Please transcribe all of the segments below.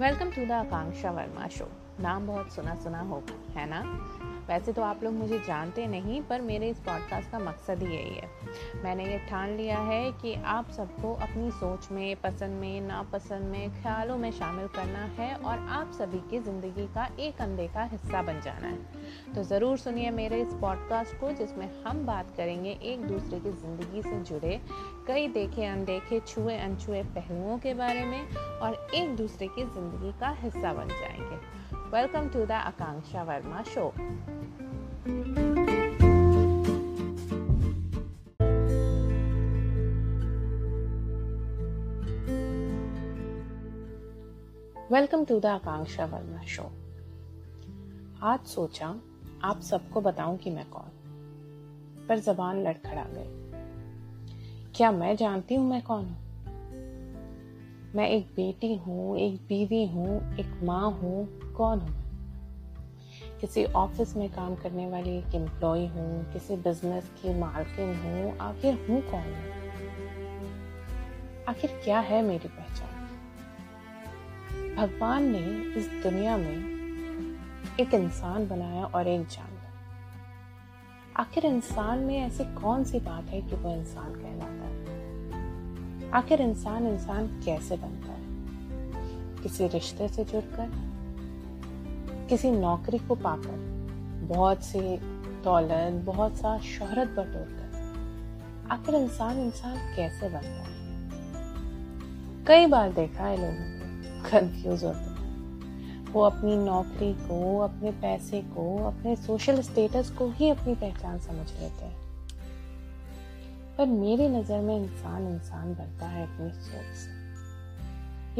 Welcome to the Akanksha Verma show नाम बहुत सुना सुना हो, है ना? वैसे तो आप लोग मुझे जानते नहीं, पर मेरे इस पॉडकास्ट का मकसद ही यही है। मैंने ये ठान लिया है कि आप सबको अपनी सोच में, पसंद में, नापसंद में, ख्यालों में शामिल करना है और आप सभी की ज़िंदगी का एक का हिस्सा बन जाना है। तो ज़रूर सुनिए मेरे इस पॉडकास्ट को, जिसमें हम बात करेंगे एक दूसरे की ज़िंदगी से जुड़े कई देखे, अनदेखे, छुए, अनछुए पहलुओं के बारे में और एक दूसरे की ज़िंदगी का हिस्सा बन जाएँगे। Welcome to the Akanksha Verma show welcome to the Akanksha Verma show आज सोचा आप सबको बताऊँ कि मैं कौन, पर जबान लड़खड़ा गई। क्या मैं जानती हूँ मैं कौन हूँ? मैं एक बेटी हूँ, एक बीवी हूँ, एक माँ हूँ, कौन हूँ किसी ऑफ़िस में काम करने वाली एक एम्प्लॉय हूँ, किसी बिज़नेस की मालकिन हूँ, आखिर हूँ कौन आखिर क्या है मेरी पहचान? भगवान ने इस दुनिया में एक इंसान बनाया और एक जानवर आखिर इंसान में ऐसी कौन सी बात है कि वो इंसान कहलाता है? आखिर इंसान इंसान कैसे बनता है? किसी रिश्ते से जुड़कर, किसी नौकरी को पाकर, बहुत सी दौलत, बहुत सा शोहरत बटोर कर आखिर इंसान इंसान कैसे बनता है? कई बार देखा है लोगों को कंफ्यूज होते हैं। वो अपनी नौकरी को, अपने पैसे को, अपने सोशल स्टेटस को ही अपनी पहचान समझ लेते हैं। पर मेरी नज़र में इंसान इंसान बनता है अपनी सोच से।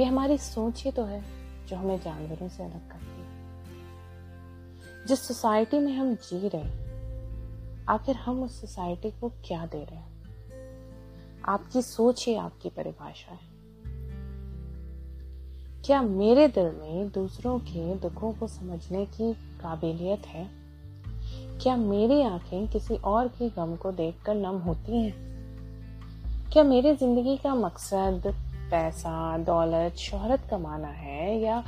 ये हमारी सोच ही तो है, जो हमें जानवरों से अलग करती है। जिस सोसाइटी में हम जी रहे हैं, आखिर हम उस सोसाइटी को क्या दे रहे हैं? आपकी सोच ही आपकी परिभाषा है। क्या मेरे दिल में दूसरों के दुखों को समझने की काबिलियत है? क्या मेरी आँखें किसी और के गम को देखकर नम होती हैं? क्या मेरी ज़िंदगी का मकसद पैसा, दौलत, शोहरत कमाना है? या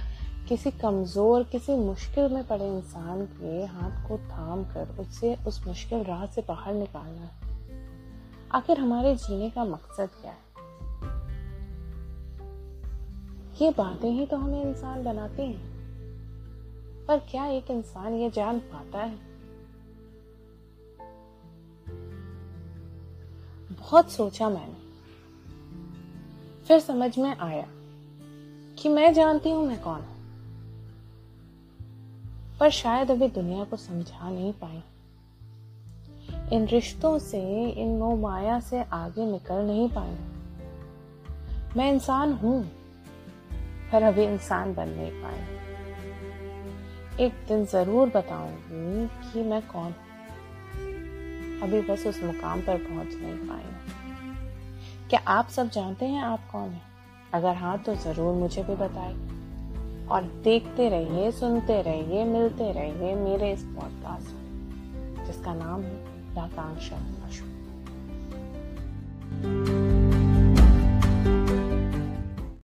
किसी कमज़ोर, किसी मुश्किल में पड़े इंसान के हाथ को थाम कर उससे उस मुश्किल राह से बाहर निकालना है? आखिर हमारे जीने का मकसद क्या है? ये बातें ही तो हमें इंसान बनाती हैं। पर क्या एक इंसान ये जान पाता है? बहुत सोचा मैंने। फिर समझ में आया कि मैं जानती हूँ मैं कौन हूँ। पर शायद अभी दुनिया को समझा नहीं पाई। इन रिश्तों से, इन मोह माया से आगे निकल नहीं पाई। मैं इंसान हूँ, पर अभी इंसान बन नहीं पाए एक दिन ज़रूर बताऊँगी कि मैं कौन अभी बस उस मुकाम पर पहुँच नहीं पाए क्या आप सब जानते हैं आप कौन हैं? अगर हाँ तो ज़रूर मुझे भी बताए। और देखते रहिए, सुनते रहिए, मिलते रहिए मेरे इस पॉडकास्ट में, जिसका नाम है आकांक्षा शो